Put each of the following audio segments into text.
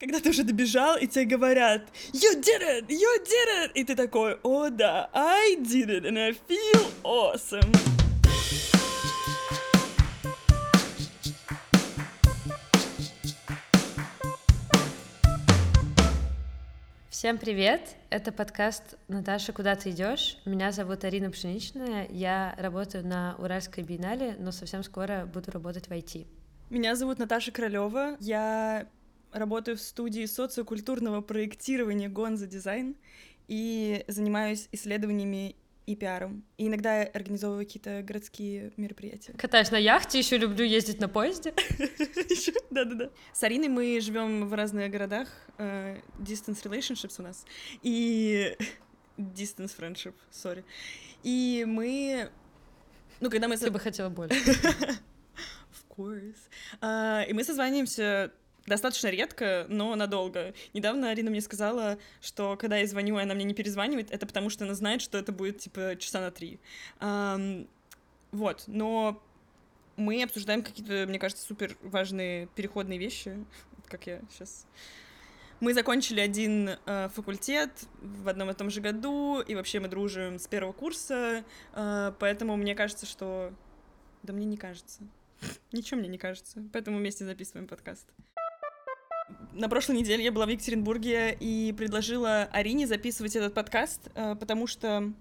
Когда ты уже добежал, и тебе говорят «You did it! You did it!» И ты такой «О да, I did it, and I feel awesome!» Всем привет! Это подкаст «Наташа, куда ты идешь?». Меня зовут Арина Пшеничная, я работаю на Уральской биеннале, но совсем скоро буду работать в IT. Меня зовут Наташа Королева, я работаю в студии социокультурного проектирования Гонза Дизайн и занимаюсь исследованиями и пиаром. И иногда организовываю какие-то городские мероприятия. Катаюсь на яхте, еще люблю ездить на поезде. Да-да-да. С Ариной мы живем в разных городах. э, Distance relationships у нас. И... Distance friendship, сори. И мы... Ну, когда мы... Ты бы хотела больше. Of course. А, и мы созваниваемся достаточно редко, но надолго. Недавно Арина мне сказала, что когда я звоню, и она мне не перезванивает, это потому что она знает, что это будет, типа, часа на три. Ам, вот, но мы обсуждаем какие-то, мне кажется, супер важные переходные вещи, как я сейчас... Мы закончили один э, факультет в одном и том же году, и вообще мы дружим с первого курса, э, поэтому мне кажется, что... Да мне не кажется. Ничего мне не кажется. Поэтому вместе записываем подкаст. На прошлой неделе я была в Екатеринбурге и предложила Арине записывать этот подкаст, э, потому что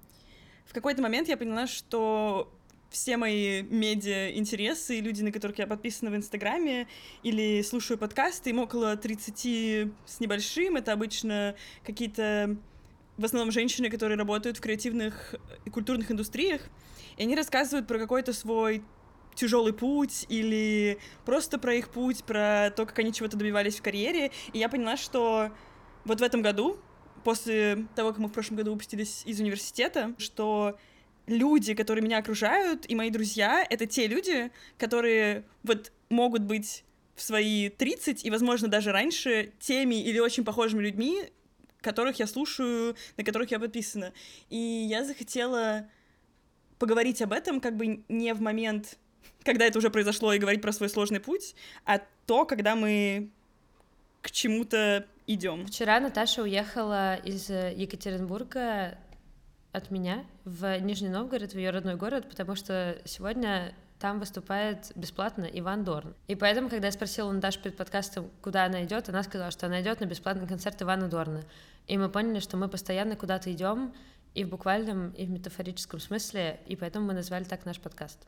в какой-то момент я поняла, что все мои медиа-интересы и люди, на которых я подписана в Инстаграме или слушаю подкасты, им около 30 с небольшим. Это обычно какие-то, в основном, женщины, которые работают в креативных и культурных индустриях. И они рассказывают про какой-то свой тяжелый путь или просто про их путь, про то, как они чего-то добивались в карьере. И я поняла, что вот в этом году, после того, как мы в прошлом году выпустились из университета, что люди, которые меня окружают, и мои друзья, это те люди, которые вот могут быть в свои 30 и, возможно, даже раньше теми или очень похожими людьми, которых я слушаю, на которых я подписана. И я захотела поговорить об этом как бы не в момент, когда это уже произошло, и говорить про свой сложный путь, а то, когда мы к чему-то идем. Вчера Наташа уехала из э, Екатеринбурга от меня в Нижний Новгород, в ее родной город, потому что сегодня там выступает бесплатно Иван Дорн. И поэтому, когда я спросила у Наташи перед подкастом, куда она идет, она сказала, что она идет на бесплатный концерт Ивана Дорна. И мы поняли, что мы постоянно куда-то идем, и в буквальном, и в метафорическом смысле, и поэтому мы назвали так наш подкаст.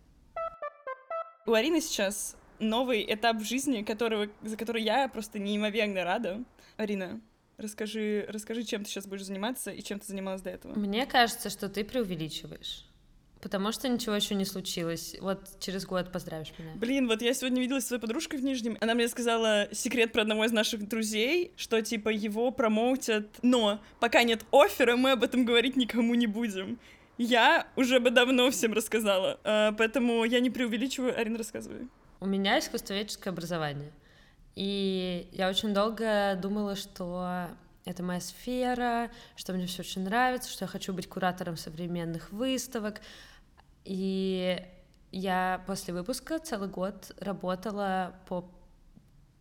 У Арины сейчас новый этап в жизни, которого, за который я просто неимоверно рада. Арина, расскажи, расскажи, чем ты сейчас будешь заниматься и чем ты занималась до этого. Мне кажется, что ты преувеличиваешь. Потому что ничего еще не случилось. Вот через год поздравишь меня. Блин, вот я сегодня виделась с своей подружкой в Нижнем. Она мне сказала секрет про одного из наших друзей, что типа его промоутят, но пока нет оффера, мы об этом говорить никому не будем. Я уже бы давно всем рассказала, а, поэтому я не преувеличиваю. Арина, рассказывай. У меня искусствоведческое образование. И я очень долго думала, что это моя сфера, что мне все очень нравится, что я хочу быть куратором современных выставок. И я после выпуска целый год работала по,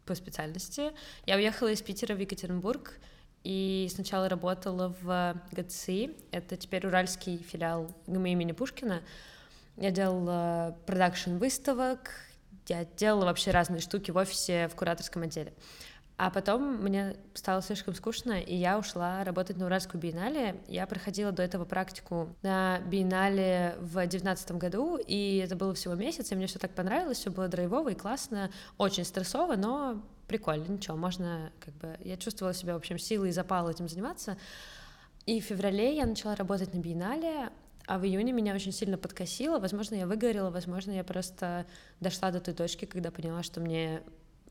по специальности. Я уехала из Питера в Екатеринбург, и сначала работала в ГЦИ, это теперь уральский филиал ГМИ имени Пушкина. Я делала продакшн выставок, я делала вообще разные штуки в офисе в кураторском отделе. А потом мне стало слишком скучно, и я ушла работать на Уральскую биеннале. Я проходила до этого практику на биеннале в девятнадцатом году, и это было всего месяц, и мне все так понравилось, все было драйвово и классно, очень стрессово, но прикольно, ничего, можно как бы... Я чувствовала себя, в общем, силой и запал этим заниматься. И в феврале я начала работать на биеннале, а в июне меня очень сильно подкосило. Возможно, я выгорела, возможно, я просто дошла до той точки, когда поняла, что мне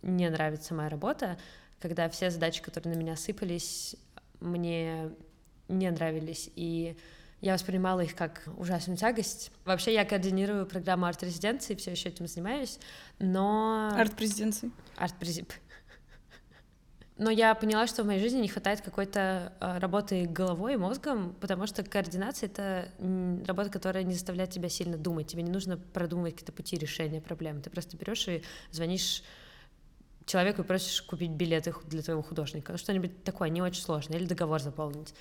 не нравится моя работа, когда все задачи, которые на меня сыпались, мне не нравились, и я воспринимала их как ужасную тягость. Вообще я координирую программу арт-резиденции, все еще этим занимаюсь, но... Арт-президенции. Арт-презип. Но я поняла, что в моей жизни не хватает какой-то э, работы головой и мозгом, потому что координация — это работа, которая не заставляет тебя сильно думать. Тебе не нужно продумывать какие-то пути решения проблем. Ты просто берешь и звонишь человеку и просишь купить билеты для твоего художника, ну что-нибудь такое не очень сложное, или договор заполнить.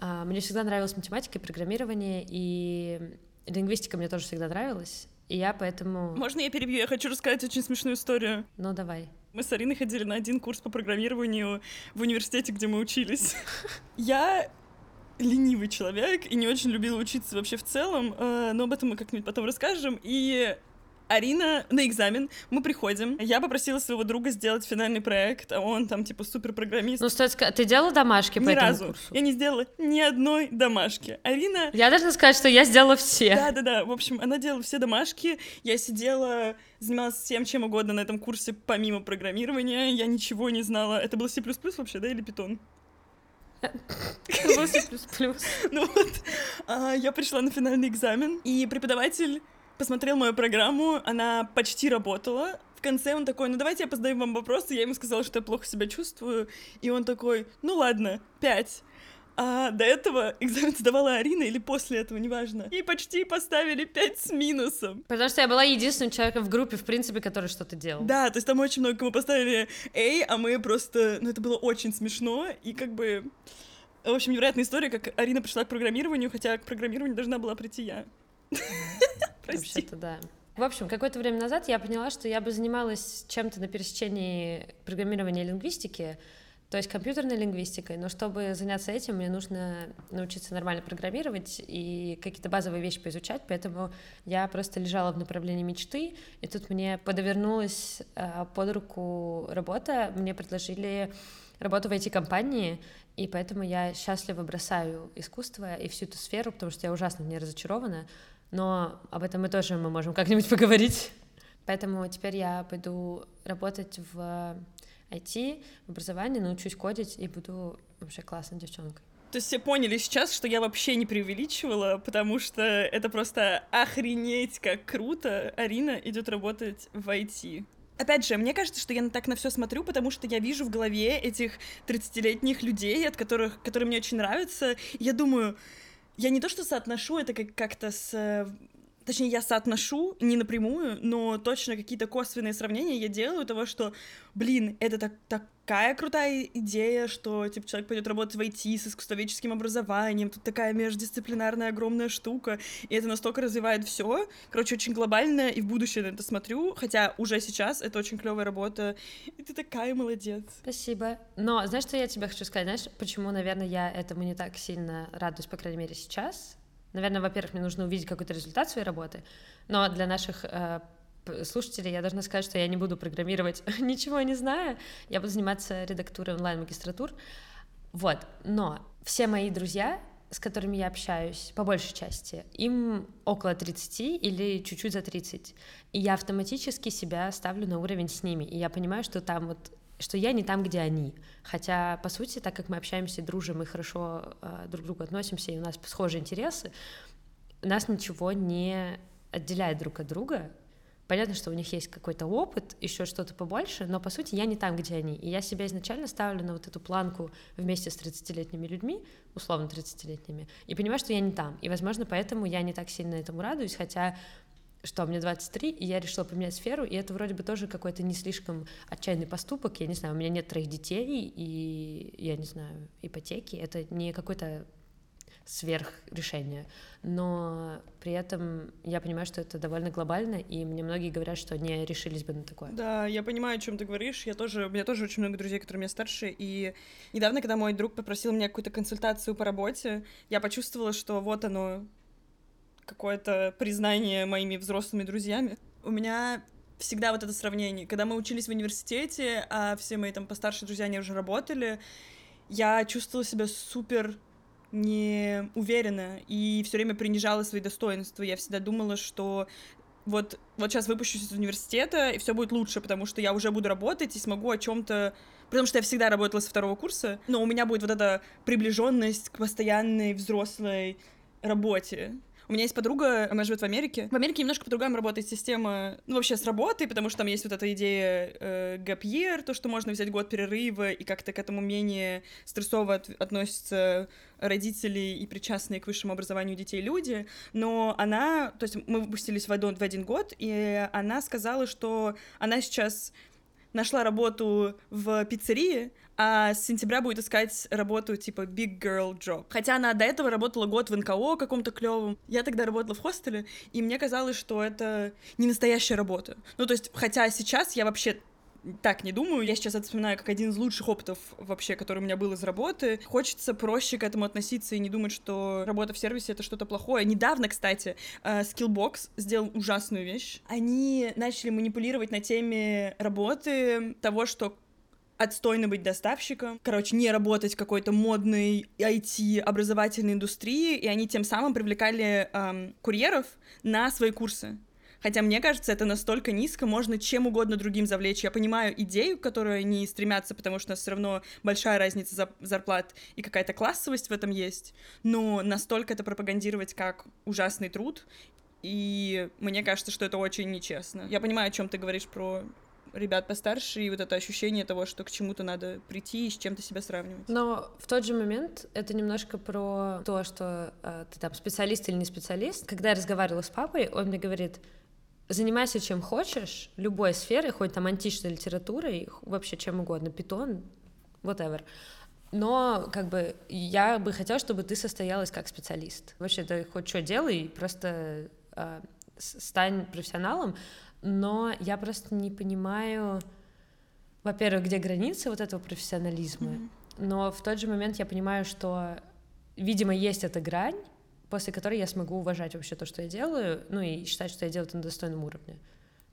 А, мне всегда нравилась математика и программирование, и лингвистика мне тоже всегда нравилась, и я поэтому... Можно я перебью? Я хочу рассказать очень смешную историю. Ну, давай. Мы с Ариной ходили на один курс по программированию в университете, где мы учились. Я ленивый человек и не очень любила учиться вообще в целом, э, но об этом мы как-нибудь потом расскажем. И Арина на экзамен, мы приходим, я попросила своего друга сделать финальный проект, а он там типа супер программист. Ну, стоит сказать, ты делала домашки по ни этому разу. курсу? Я не сделала ни одной домашки. Арина... Я должна сказать, что я сделала все. Да-да-да, в общем, она делала все домашки, я сидела, занималась всем чем угодно на этом курсе, помимо программирования, я ничего не знала. Это был C++ вообще, да, или Python? Ну вот, а, я пришла на финальный экзамен, и преподаватель посмотрел мою программу, она почти работала. В конце он такой, ну давайте я позадаю вам вопросы. Я ему сказала, что я плохо себя чувствую. И он такой, ну ладно, пять. А до этого экзамен сдавала Арина или после этого, неважно. И почти поставили 5 с минусом. Потому что я была единственным человеком в группе, в принципе, который что-то делал. Да, то есть там очень много кому поставили A, а мы просто... Ну, это было очень смешно, и как бы... В общем, невероятная история, как Арина пришла к программированию, хотя к программированию должна была прийти я. Вообще-то да. В общем, какое-то время назад я поняла, что я бы занималась чем-то на пересечении программирования и лингвистики, то есть компьютерной лингвистикой, но чтобы заняться этим, мне нужно научиться нормально программировать и какие-то базовые вещи поизучать, поэтому я просто лежала в направлении мечты, и тут мне подовернулась э, под руку работа, мне предложили работу в IT-компании, и поэтому я счастливо бросаю искусство и всю эту сферу, потому что я ужасно в разочарована, но об этом мы тоже мы можем как-нибудь поговорить. Поэтому теперь я пойду работать в IT, в образовании, научусь кодить и буду вообще классной девчонкой. То есть все поняли сейчас, что я вообще не преувеличивала, потому что это просто охренеть как круто. Арина идет работать в IT. Опять же, мне кажется, что я так на все смотрю, потому что я вижу в голове этих 30-летних людей, от которых, которые мне очень нравятся. Я думаю, я не то что соотношу это как- как-то с точнее, я соотношу, не напрямую, но точно какие-то косвенные сравнения я делаю того, что, блин, это так, такая крутая идея, что, типа, человек пойдет работать в IT с искусствоведческим образованием, тут такая междисциплинарная огромная штука, и это настолько развивает все, короче, очень глобально, и в будущее на это смотрю, хотя уже сейчас это очень клевая работа, и ты такая молодец. Спасибо. Но знаешь, что я тебе хочу сказать? Знаешь, почему, наверное, я этому не так сильно радуюсь, по крайней мере, сейчас? Наверное, во-первых, мне нужно увидеть какой-то результат своей работы, но для наших э, слушателей я должна сказать, что я не буду программировать ничего не зная, я буду заниматься редактурой онлайн-магистратур. Вот, но все мои друзья, с которыми я общаюсь, по большей части, им около 30 или чуть-чуть за 30. И я автоматически себя ставлю на уровень с ними. И я понимаю, что там вот что я не там, где они. Хотя, по сути, так как мы общаемся, дружим и хорошо э, друг к другу относимся, и у нас схожие интересы, нас ничего не отделяет друг от друга. Понятно, что у них есть какой-то опыт, еще что-то побольше, но, по сути, я не там, где они. И я себя изначально ставлю на вот эту планку вместе с 30-летними людьми, условно 30-летними, и понимаю, что я не там. И, возможно, поэтому я не так сильно этому радуюсь, хотя что мне 23, и я решила поменять сферу, и это вроде бы тоже какой-то не слишком отчаянный поступок, я не знаю, у меня нет троих детей, и, я не знаю, ипотеки, это не какое-то сверхрешение, но при этом я понимаю, что это довольно глобально, и мне многие говорят, что не решились бы на такое. Да, я понимаю, о чем ты говоришь. Я тоже, у меня тоже очень много друзей, которые меня старше, и недавно, когда мой друг попросил меня какую-то консультацию по работе, я почувствовала, что вот оно, какое-то признание моими взрослыми друзьями. У меня всегда вот это сравнение. Когда мы учились в университете, а все мои там постарше друзья, они уже работали, я чувствовала себя супер неуверенно и все время принижала свои достоинства. Я всегда думала, что вот, вот сейчас выпущусь из университета, и все будет лучше, потому что я уже буду работать и смогу о чем-то потому что я всегда работала со второго курса, но у меня будет вот эта приближенность к постоянной взрослой работе. У меня есть подруга, она живет в Америке. В Америке немножко по-другому работает система, ну, вообще с работой, потому что там есть вот эта идея э, year, то, что можно взять год перерыва, и как-то к этому менее стрессово от относятся родители и причастные к высшему образованию детей люди, но она, то есть мы выпустились в один, в один год, и она сказала, что она сейчас нашла работу в пиццерии, а с сентября будет искать работу типа big girl job. Хотя она до этого работала год в НКО каком-то клевом. Я тогда работала в хостеле, и мне казалось, что это не настоящая работа. Ну, то есть, хотя сейчас я вообще так не думаю. Я сейчас это вспоминаю как один из лучших опытов вообще, который у меня был из работы. Хочется проще к этому относиться и не думать, что работа в сервисе — это что-то плохое. Недавно, кстати, э, Skillbox сделал ужасную вещь. Они начали манипулировать на теме работы того, что отстойно быть доставщиком, короче, не работать в какой-то модной IT-образовательной индустрии, и они тем самым привлекали эм, курьеров на свои курсы. Хотя мне кажется, это настолько низко, можно чем угодно другим завлечь. Я понимаю идею, к которой они стремятся, потому что у нас все равно большая разница зарплат и какая-то классовость в этом есть. Но настолько это пропагандировать как ужасный труд, и мне кажется, что это очень нечестно. Я понимаю, о чем ты говоришь про ребят постарше, и вот это ощущение того, что к чему-то надо прийти и с чем-то себя сравнивать. Но в тот же момент это немножко про то, что э, ты там специалист или не специалист. Когда я разговаривала с папой, он мне говорит, занимайся чем хочешь, любой сферой, хоть там античной литературой, вообще чем угодно, питон, whatever. Но как бы я бы хотела, чтобы ты состоялась как специалист. Вообще, ты хоть что делай, просто э, стань профессионалом. Но я просто не понимаю, во-первых, где границы вот этого профессионализма. Mm-hmm. Но в тот же момент я понимаю, что, видимо, есть эта грань, после которой я смогу уважать вообще то, что я делаю, ну и считать, что я делаю это на достойном уровне.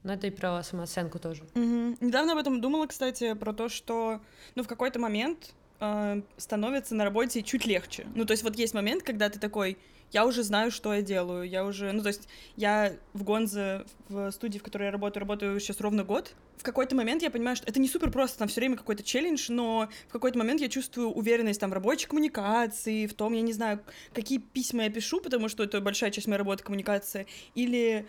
Но это и про самооценку тоже. Угу. Недавно об этом думала, кстати, про то, что, ну, в какой-то момент э, становится на работе чуть легче. Ну, то есть вот есть момент, когда ты такой, я уже знаю, что я делаю, я уже, ну, то есть я в Гонзе, в студии, в которой я работаю, работаю сейчас ровно год. В какой-то момент я понимаю, что это не супер просто, там все время какой-то челлендж, но в какой-то момент я чувствую уверенность там в рабочей коммуникации, в том, я не знаю, какие письма я пишу, потому что это большая часть моей работы коммуникация, или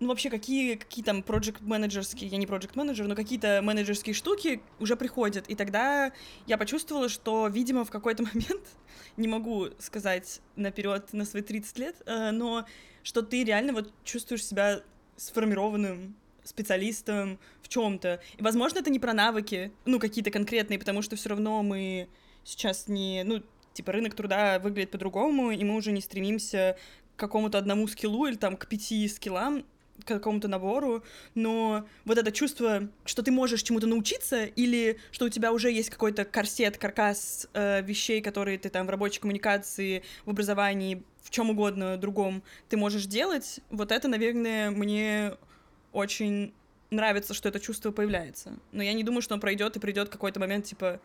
ну, вообще, какие, какие там проект менеджерские я не проект менеджер но какие-то менеджерские штуки уже приходят. И тогда я почувствовала, что, видимо, в какой-то момент, не могу сказать наперед на свои 30 лет, э, но что ты реально вот чувствуешь себя сформированным специалистом в чем-то. И, возможно, это не про навыки, ну, какие-то конкретные, потому что все равно мы сейчас не, ну, типа, рынок труда выглядит по-другому, и мы уже не стремимся к какому-то одному скиллу или там к пяти скиллам, к какому-то набору, но вот это чувство, что ты можешь чему-то научиться, или что у тебя уже есть какой-то корсет, каркас э, вещей, которые ты там в рабочей коммуникации, в образовании, в чем угодно другом ты можешь делать, вот это, наверное, мне очень нравится, что это чувство появляется. Но я не думаю, что он пройдет и придет какой-то момент, типа,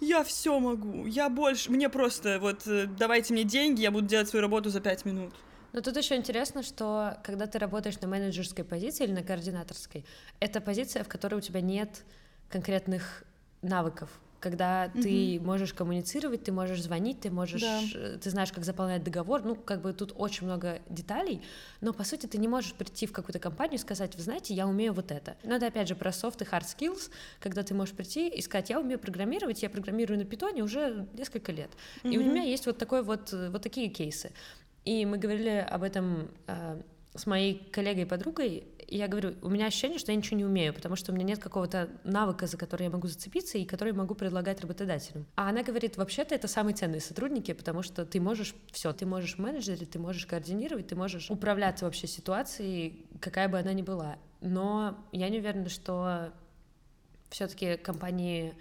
я все могу, я больше, мне просто вот э, давайте мне деньги, я буду делать свою работу за пять минут. Но тут еще интересно, что когда ты работаешь на менеджерской позиции или на координаторской, это позиция, в которой у тебя нет конкретных навыков, когда mm-hmm. ты можешь коммуницировать, ты можешь звонить, ты можешь, да. Э, ты знаешь, как заполнять договор, ну, как бы тут очень много деталей, но, по сути, ты не можешь прийти в какую-то компанию и сказать, вы знаете, я умею вот это. Но это, опять же, про soft и hard skills, когда ты можешь прийти и сказать, я умею программировать, я программирую на питоне уже несколько лет, mm-hmm. и у меня есть вот такой вот, э, вот такие кейсы. И мы говорили об этом э, с моей коллегой и подругой, и я говорю, у меня ощущение, что я ничего не умею, потому что у меня нет какого-то навыка, за который я могу зацепиться и который могу предлагать работодателям. А она говорит, вообще-то это самые ценные сотрудники, потому что ты можешь все, ты можешь менеджерить, ты можешь координировать, ты можешь управляться вообще ситуацией, какая бы она ни была. Но я не уверена, что все-таки компании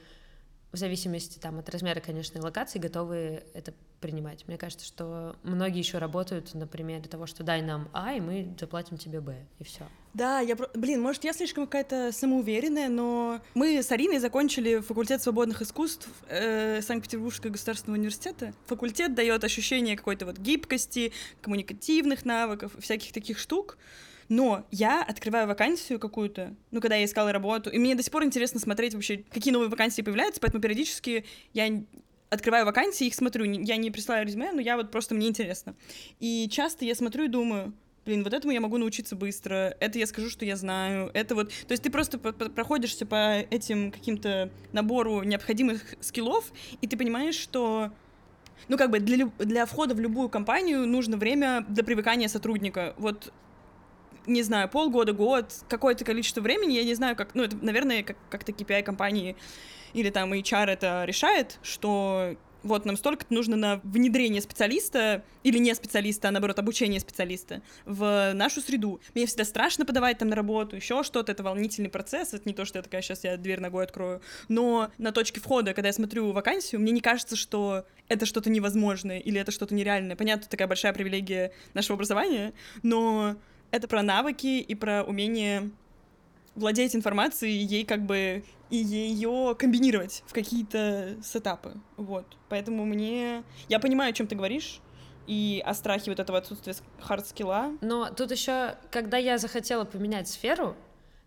в зависимости там, от размера, конечно, и локации готовы это принимать. Мне кажется, что многие еще работают на примере того, что дай нам А, и мы заплатим тебе Б, и все. Да, я, блин, может, я слишком какая-то самоуверенная, но мы с Ариной закончили факультет свободных искусств э, Санкт-Петербургского государственного университета. Факультет дает ощущение какой-то вот гибкости, коммуникативных навыков, всяких таких штук. Но я открываю вакансию какую-то, ну, когда я искала работу, и мне до сих пор интересно смотреть вообще, какие новые вакансии появляются, поэтому периодически я открываю вакансии, их смотрю. Я не присылаю резюме, но я вот просто мне интересно. И часто я смотрю и думаю, блин, вот этому я могу научиться быстро, это я скажу, что я знаю, это вот... То есть ты просто проходишься по этим каким-то набору необходимых скиллов, и ты понимаешь, что ну, как бы для, для входа в любую компанию нужно время для привыкания сотрудника. Вот не знаю, полгода, год, какое-то количество времени, я не знаю, как, ну, это, наверное, как- как-то KPI компании или там HR это решает, что вот нам столько нужно на внедрение специалиста, или не специалиста, а наоборот, обучение специалиста в нашу среду. Мне всегда страшно подавать там на работу, еще что-то, это волнительный процесс, это не то, что я такая, сейчас я дверь ногой открою, но на точке входа, когда я смотрю вакансию, мне не кажется, что это что-то невозможное или это что-то нереальное. Понятно, такая большая привилегия нашего образования, но это про навыки и про умение владеть информацией, ей как бы и ее комбинировать в какие-то сетапы. Вот. Поэтому мне... Я понимаю, о чем ты говоришь, и о страхе вот этого отсутствия hard skill а. Но тут еще, когда я захотела поменять сферу,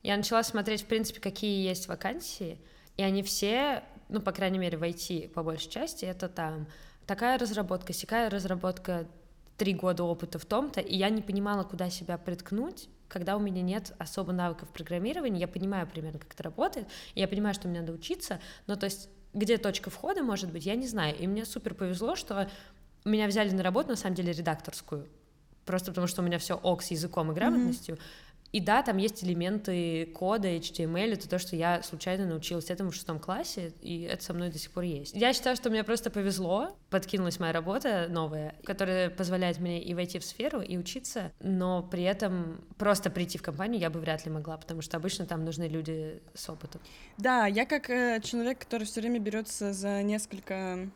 я начала смотреть, в принципе, какие есть вакансии, и они все, ну, по крайней мере, в IT по большей части, это там такая разработка, сякая разработка, три года опыта в том-то, и я не понимала, куда себя приткнуть, когда у меня нет особо навыков программирования, я понимаю примерно, как это работает, я понимаю, что мне надо учиться, но то есть где точка входа может быть, я не знаю. И мне супер повезло, что меня взяли на работу, на самом деле, редакторскую. Просто потому что у меня все ок с языком и грамотностью. Mm-hmm. И да, там есть элементы кода, HTML, это то, что я случайно научилась этому в шестом классе, и это со мной до сих пор есть. Я считаю, что мне просто повезло, подкинулась моя работа новая, которая позволяет мне и войти в сферу, и учиться, но при этом просто прийти в компанию я бы вряд ли могла, потому что обычно там нужны люди с опытом. Да, я как э, человек, который все время берется за несколько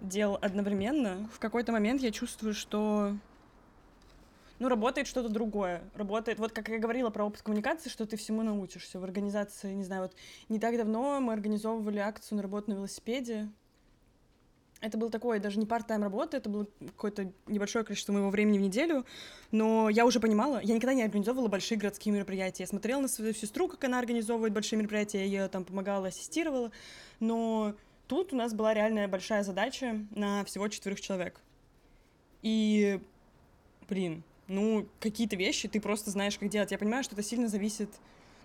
дел одновременно, в какой-то момент я чувствую, что ну, работает что-то другое. Работает, вот как я говорила про опыт коммуникации, что ты всему научишься в организации, не знаю, вот не так давно мы организовывали акцию на работу на велосипеде. Это был такой, даже не парт-тайм работа, это было какое-то небольшое количество моего времени в неделю, но я уже понимала, я никогда не организовывала большие городские мероприятия. Я смотрела на свою сестру, как она организовывает большие мероприятия, я ей там помогала, ассистировала, но тут у нас была реальная большая задача на всего четверых человек. И, блин, ну, какие-то вещи ты просто знаешь, как делать. Я понимаю, что это сильно зависит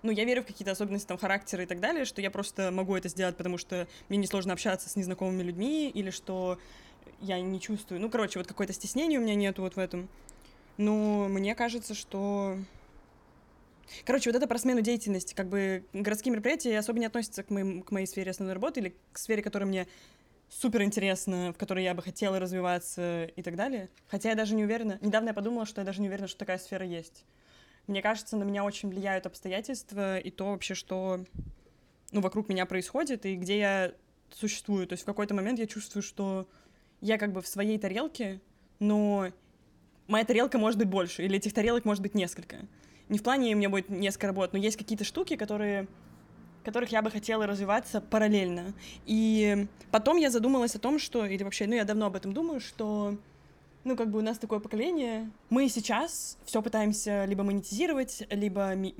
ну, я верю в какие-то особенности там характера и так далее, что я просто могу это сделать, потому что мне несложно общаться с незнакомыми людьми, или что я не чувствую. Ну, короче, вот какое-то стеснение у меня нет вот в этом. Но мне кажется, что... Короче, вот это про смену деятельности. Как бы городские мероприятия особо не относятся к, моим, к моей сфере основной работы или к сфере, которая мне супер интересно, в которой я бы хотела развиваться и так далее. Хотя я даже не уверена. Недавно я подумала, что я даже не уверена, что такая сфера есть. Мне кажется, на меня очень влияют обстоятельства и то вообще, что ну, вокруг меня происходит и где я существую. То есть в какой-то момент я чувствую, что я как бы в своей тарелке, но моя тарелка может быть больше, или этих тарелок может быть несколько. Не в плане у меня будет несколько работ, но есть какие-то штуки, которые которых я бы хотела развиваться параллельно. И потом я задумалась о том, что, или вообще, ну, я давно об этом думаю, что ну, как бы у нас такое поколение. Мы сейчас все пытаемся либо монетизировать, либо ми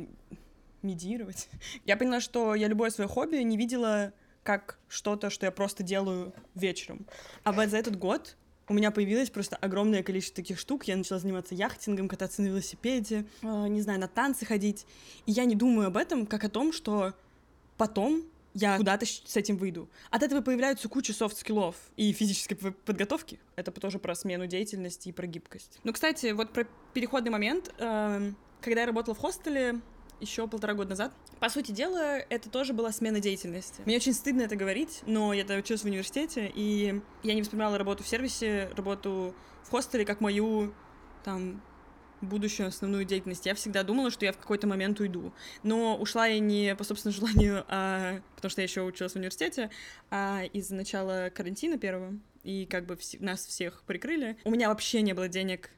медировать. Я поняла, что я любое свое хобби не видела как что-то, что я просто делаю вечером. А вот за этот год у меня появилось просто огромное количество таких штук. Я начала заниматься яхтингом, кататься на велосипеде, э, не знаю, на танцы ходить. И я не думаю об этом как о том, что потом я куда-то с этим выйду. От этого появляются куча soft skill ов и физической подготовки. Это тоже про смену деятельности и про гибкость. Ну, кстати, вот про переходный момент. Эм, когда я работала в хостеле еще полтора года назад, по сути дела, это тоже была смена деятельности. Мне очень стыдно это говорить, но я тогда училась в университете, и я не воспринимала работу в сервисе, работу в хостеле как мою там будущую основную деятельность. Я всегда думала, что я в какой-то момент уйду. Но ушла я не по собственному желанию, а потому что я еще училась в университете, а из-за начала карантина первого. И как бы вс- нас всех прикрыли. У меня вообще не было денег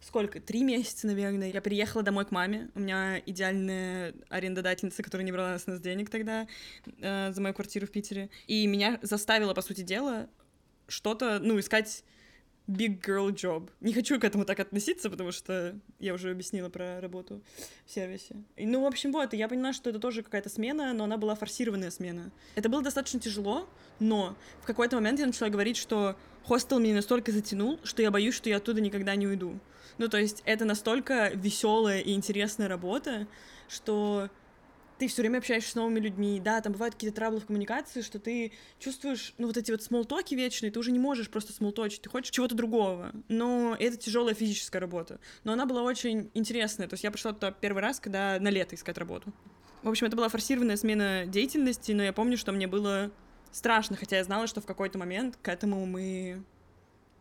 сколько, три месяца, наверное. Я приехала домой к маме. У меня идеальная арендодательница, которая не брала с нас денег тогда э, за мою квартиру в Питере. И меня заставила, по сути дела, что-то, ну, искать big girl job. Не хочу к этому так относиться, потому что я уже объяснила про работу в сервисе. И, ну, в общем, вот, я поняла, что это тоже какая-то смена, но она была форсированная смена. Это было достаточно тяжело, но в какой-то момент я начала говорить, что хостел меня настолько затянул, что я боюсь, что я оттуда никогда не уйду. Ну, то есть это настолько веселая и интересная работа, что ты все время общаешься с новыми людьми, да, там бывают какие-то траблы в коммуникации, что ты чувствуешь, ну, вот эти вот смолтоки вечные, ты уже не можешь просто смолточить, ты хочешь чего-то другого, но это тяжелая физическая работа, но она была очень интересная, то есть я пришла туда первый раз, когда на лето искать работу. В общем, это была форсированная смена деятельности, но я помню, что мне было страшно, хотя я знала, что в какой-то момент к этому мы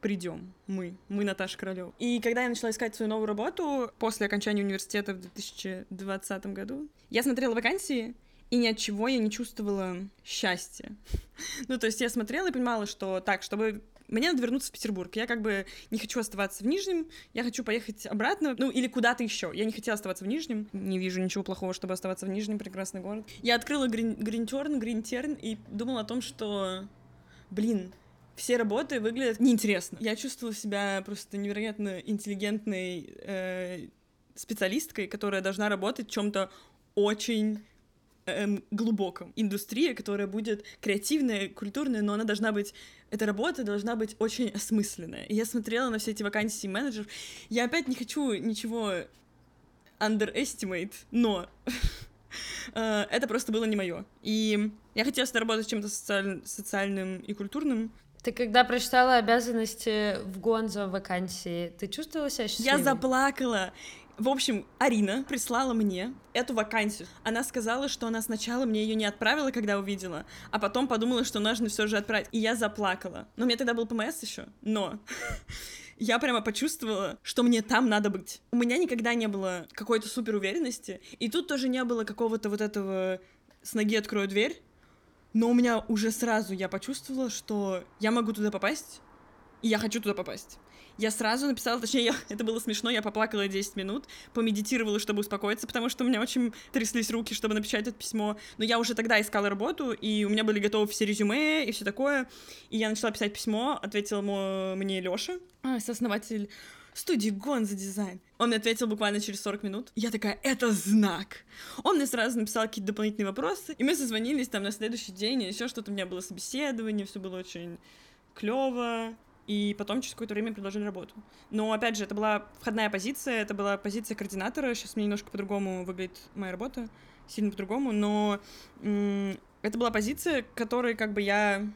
придем. Мы. Мы Наташа Королева. И когда я начала искать свою новую работу после окончания университета в 2020 году, я смотрела вакансии, и ни от чего я не чувствовала счастья. ну, то есть я смотрела и понимала, что так, чтобы мне надо вернуться в Петербург. Я как бы не хочу оставаться в Нижнем, я хочу поехать обратно, ну или куда-то еще. Я не хотела оставаться в Нижнем, не вижу ничего плохого, чтобы оставаться в Нижнем, прекрасный город. Я открыла Гринтерн, Гринтерн и думала о том, что, блин, все работы выглядят неинтересно. Я чувствовала себя просто невероятно интеллигентной э, специалисткой, которая должна работать в чем-то очень эм, глубоком. Индустрия, которая будет креативная, культурная, но она должна быть... Эта работа должна быть очень осмысленная. Я смотрела на все эти вакансии менеджеров. Я опять не хочу ничего underestimate, но э, это просто было не мое. И я хотела работать чем-то социаль... социальным и культурным, ты когда прочитала обязанности в Гонзо вакансии, ты чувствовала себя счастливой? Я заплакала. В общем, Арина прислала мне эту вакансию. Она сказала, что она сначала мне ее не отправила, когда увидела, а потом подумала, что нужно все же отправить. И я заплакала. Но у меня тогда был ПМС еще, но я прямо почувствовала, что мне там надо быть. У меня никогда не было какой-то супер уверенности, и тут тоже не было какого-то вот этого с ноги открою дверь, но у меня уже сразу я почувствовала, что я могу туда попасть, и я хочу туда попасть. Я сразу написала, точнее, я, это было смешно, я поплакала 10 минут, помедитировала, чтобы успокоиться, потому что у меня очень тряслись руки, чтобы напечатать это письмо. Но я уже тогда искала работу, и у меня были готовы все резюме и все такое. И я начала писать письмо, ответил мне Лёша, а, сооснователь студии Гонза Дизайн. Он мне ответил буквально через 40 минут. Я такая, это знак. Он мне сразу написал какие-то дополнительные вопросы, и мы созвонились там на следующий день, и еще что-то у меня было собеседование, все было очень клево. И потом через какое-то время предложили работу. Но, опять же, это была входная позиция, это была позиция координатора. Сейчас мне немножко по-другому выглядит моя работа, сильно по-другому, но это была позиция, которой как бы я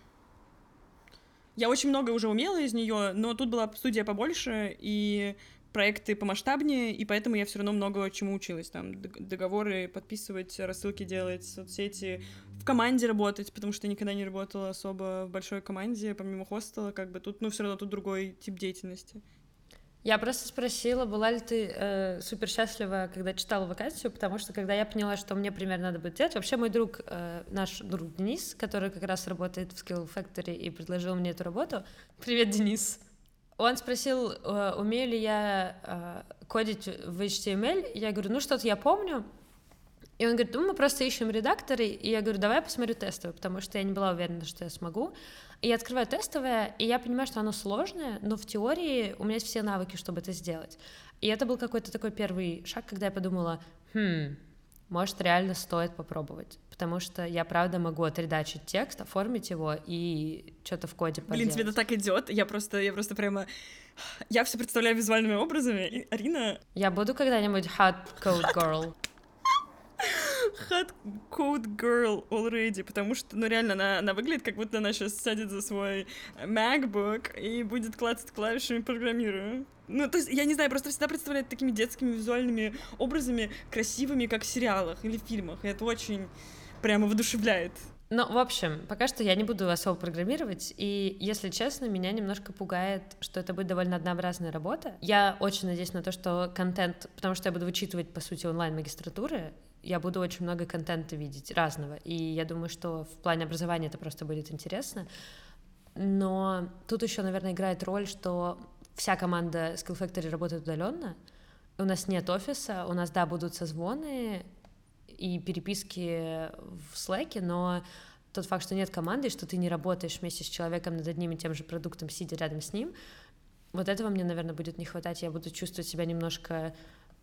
я очень много уже умела из нее, но тут была студия побольше и проекты помасштабнее, и поэтому я все равно много чему училась. Там договоры подписывать, рассылки делать, соцсети, в команде работать, потому что никогда не работала особо в большой команде, помимо хостела, как бы тут, ну, все равно тут другой тип деятельности. Я просто спросила, была ли ты э, супер счастлива, когда читала вакансию, потому что когда я поняла, что мне примерно надо будет делать, вообще мой друг, э, наш друг Денис, который как раз работает в Skill Factory и предложил мне эту работу. Привет, Денис. Он спросил, э, умею ли я э, кодить в HTML. Я говорю, ну что-то я помню. И он говорит, ну мы просто ищем редакторы. И я говорю, давай я посмотрю тестовый, потому что я не была уверена, что я смогу. И я открываю тестовое, и я понимаю, что оно сложное, но в теории у меня есть все навыки, чтобы это сделать. И это был какой-то такой первый шаг, когда я подумала, хм, может, реально стоит попробовать. Потому что я правда могу отредачить текст, оформить его и что-то в коде поделать. Блин, тебе это так идет. Я просто, я просто прямо... Я все представляю визуальными образами. И Арина... Я буду когда-нибудь hot code girl. Hot code girl already, потому что, ну, реально, она, она выглядит, как будто она сейчас сядет за свой MacBook и будет клацать клавишами программируя. Ну, то есть, я не знаю, просто всегда представляет такими детскими визуальными образами, красивыми, как в сериалах или фильмах, и это очень прямо воодушевляет. Ну, в общем, пока что я не буду особо программировать, и, если честно, меня немножко пугает, что это будет довольно однообразная работа. Я очень надеюсь на то, что контент, потому что я буду вычитывать, по сути, онлайн-магистратуры, я буду очень много контента видеть разного. И я думаю, что в плане образования это просто будет интересно. Но тут еще, наверное, играет роль, что вся команда Skill Factory работает удаленно. У нас нет офиса, у нас, да, будут созвоны и переписки в Slack, но тот факт, что нет команды, что ты не работаешь вместе с человеком над одним и тем же продуктом, сидя рядом с ним, вот этого мне, наверное, будет не хватать. Я буду чувствовать себя немножко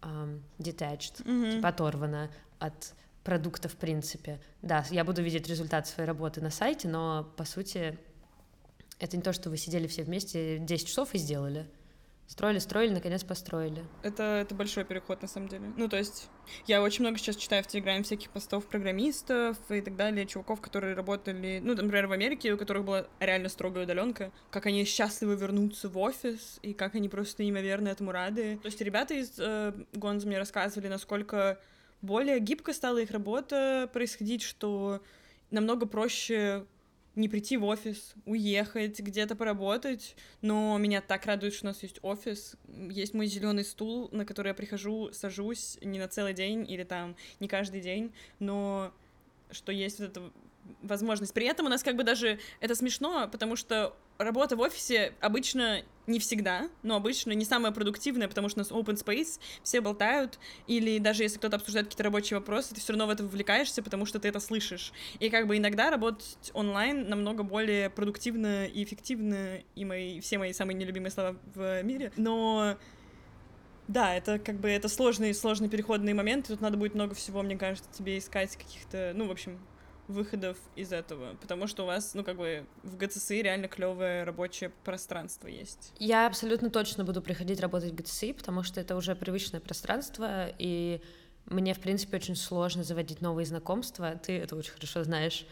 um, detached, mm-hmm. типа оторвана от продукта в принципе. Да, я буду видеть результат своей работы на сайте, но по сути это не то, что вы сидели все вместе 10 часов и сделали. Строили, строили, наконец построили. Это, это большой переход, на самом деле. Ну, то есть, я очень много сейчас читаю в Телеграме всяких постов программистов и так далее, чуваков, которые работали, ну, например, в Америке, у которых была реально строгая удаленка, как они счастливы вернуться в офис, и как они просто неимоверно этому рады. То есть, ребята из э, Гонза мне рассказывали, насколько более гибко стала их работа происходить, что намного проще не прийти в офис, уехать, где-то поработать, но меня так радует, что у нас есть офис, есть мой зеленый стул, на который я прихожу, сажусь не на целый день или там не каждый день, но что есть вот эта возможность. При этом у нас как бы даже это смешно, потому что работа в офисе обычно не всегда, но обычно не самая продуктивная, потому что у нас open space, все болтают, или даже если кто-то обсуждает какие-то рабочие вопросы, ты все равно в это вовлекаешься, потому что ты это слышишь. И как бы иногда работать онлайн намного более продуктивно и эффективно, и мои, все мои самые нелюбимые слова в мире, но да, это как бы это сложные, сложные переходные моменты, тут надо будет много всего, мне кажется, тебе искать каких-то, ну, в общем, выходов из этого, потому что у вас, ну, как бы, в ГЦСИ реально клевое рабочее пространство есть. Я абсолютно точно буду приходить работать в ГЦСИ, потому что это уже привычное пространство, и мне, в принципе, очень сложно заводить новые знакомства. Ты это очень хорошо знаешь.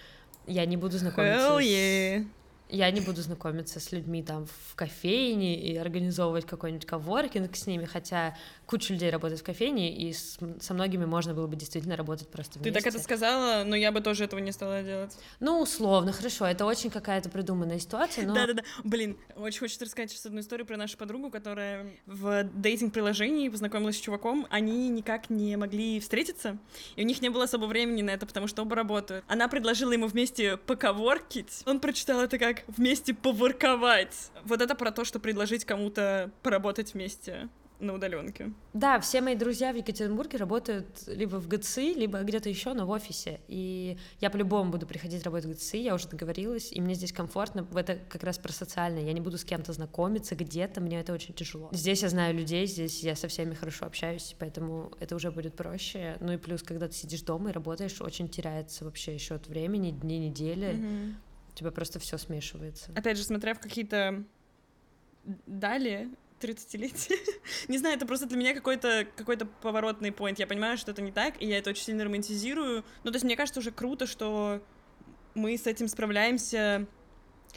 Я не буду знакомиться Hell yeah. с я не буду знакомиться с людьми там в кофейне и организовывать какой-нибудь коворкинг с ними, хотя куча людей работает в кофейне, и с, со многими можно было бы действительно работать просто вместе. Ты так это сказала, но я бы тоже этого не стала делать. Ну, условно, хорошо, это очень какая-то придуманная ситуация, но... Да-да-да, блин, очень хочется рассказать сейчас одну историю про нашу подругу, которая в дейтинг-приложении познакомилась с чуваком, они никак не могли встретиться, и у них не было особо времени на это, потому что оба работают. Она предложила ему вместе поковоркить, он прочитал это как вместе поворковать. Вот это про то, что предложить кому-то поработать вместе на удаленке. Да, все мои друзья в Екатеринбурге работают либо в ГЦИ, либо где-то еще, но в офисе. И я по-любому буду приходить работать в ГЦИ, я уже договорилась, и мне здесь комфортно. В это как раз про социальное. Я не буду с кем-то знакомиться где-то, мне это очень тяжело. Здесь я знаю людей, здесь я со всеми хорошо общаюсь, поэтому это уже будет проще. Ну и плюс, когда ты сидишь дома и работаешь, очень теряется вообще счет времени, дни, недели. Mm-hmm у тебя просто все смешивается. Опять же, смотря в какие-то далее 30-летия. не знаю, это просто для меня какой-то какой поворотный point. Я понимаю, что это не так, и я это очень сильно романтизирую. Ну, то есть мне кажется уже круто, что мы с этим справляемся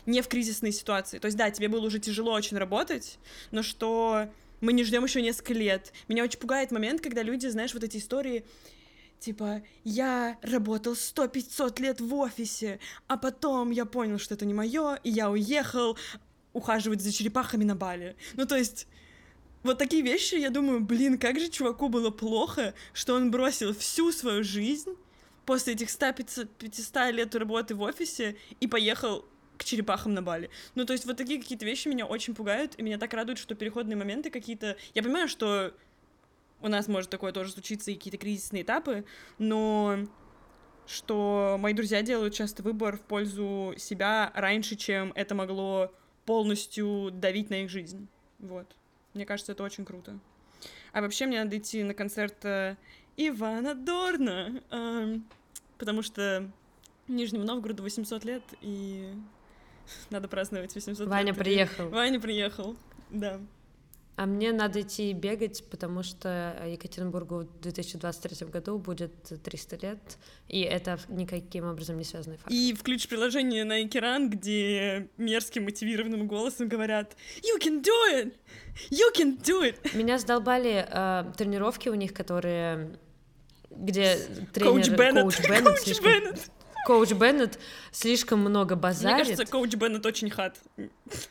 не в кризисной ситуации. То есть, да, тебе было уже тяжело очень работать, но что мы не ждем еще несколько лет. Меня очень пугает момент, когда люди, знаешь, вот эти истории, Типа, я работал сто пятьсот лет в офисе, а потом я понял, что это не мое, и я уехал ухаживать за черепахами на Бали. Ну, то есть, вот такие вещи, я думаю, блин, как же чуваку было плохо, что он бросил всю свою жизнь после этих 100-500 лет работы в офисе и поехал к черепахам на Бали. Ну, то есть вот такие какие-то вещи меня очень пугают, и меня так радует, что переходные моменты какие-то... Я понимаю, что у нас может такое тоже случиться и какие-то кризисные этапы, но что мои друзья делают часто выбор в пользу себя раньше, чем это могло полностью давить на их жизнь. Вот. Мне кажется, это очень круто. А вообще мне надо идти на концерт э, Ивана Дорна, э, потому что Нижнему Новгороду 800 лет, и надо праздновать 800 Ваня лет. Ваня приехал. Ваня приехал, да. А мне надо идти бегать, потому что Екатеринбургу в 2023 году будет 300 лет, и это никаким образом не связано факт. И включишь приложение на экран, где мерзким мотивированным голосом говорят «You can do it! You can do it!» Меня сдолбали э, тренировки у них, которые где тренер Коуч Беннет, коуч Беннет, коуч Беннет коуч Беннет слишком много базарит. Мне кажется, коуч Беннет очень хат.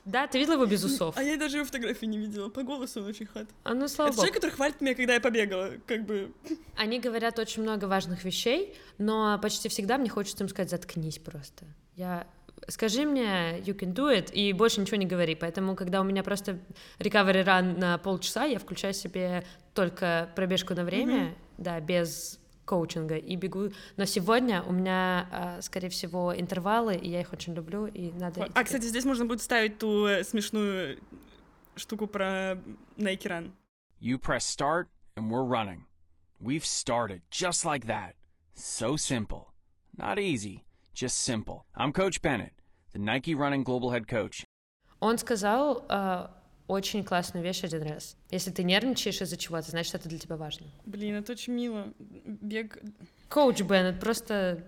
Да, ты видела его без усов? А я даже его фотографии не видела. По голосу он очень хат. А ну, слава Это богу. человек, который хвалит меня, когда я побегала, как бы. Они говорят очень много важных вещей, но почти всегда мне хочется им сказать «заткнись просто». Я скажи мне you can do it и больше ничего не говори. Поэтому, когда у меня просто recovery run на полчаса, я включаю себе только пробежку на время, mm-hmm. да, без коучинга и бегу. Но сегодня у меня, а, скорее всего, интервалы, и я их очень люблю, и надо... А, кстати, здесь можно будет ставить ту э, смешную штуку про Nike Run. You press start, and we're running. We've started just like that. So simple. Not easy, just simple. I'm Coach Bennett, the Nike Running Global Head Coach. Он сказал, uh, очень классную вещь один раз. Если ты нервничаешь из-за чего-то, значит, это для тебя важно. Блин, это очень мило. Бег... Коуч Беннет просто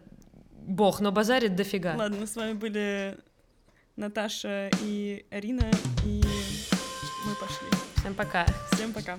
бог, но базарит дофига. Ладно, мы с вами были Наташа и Арина, и мы пошли. Всем пока. Всем пока.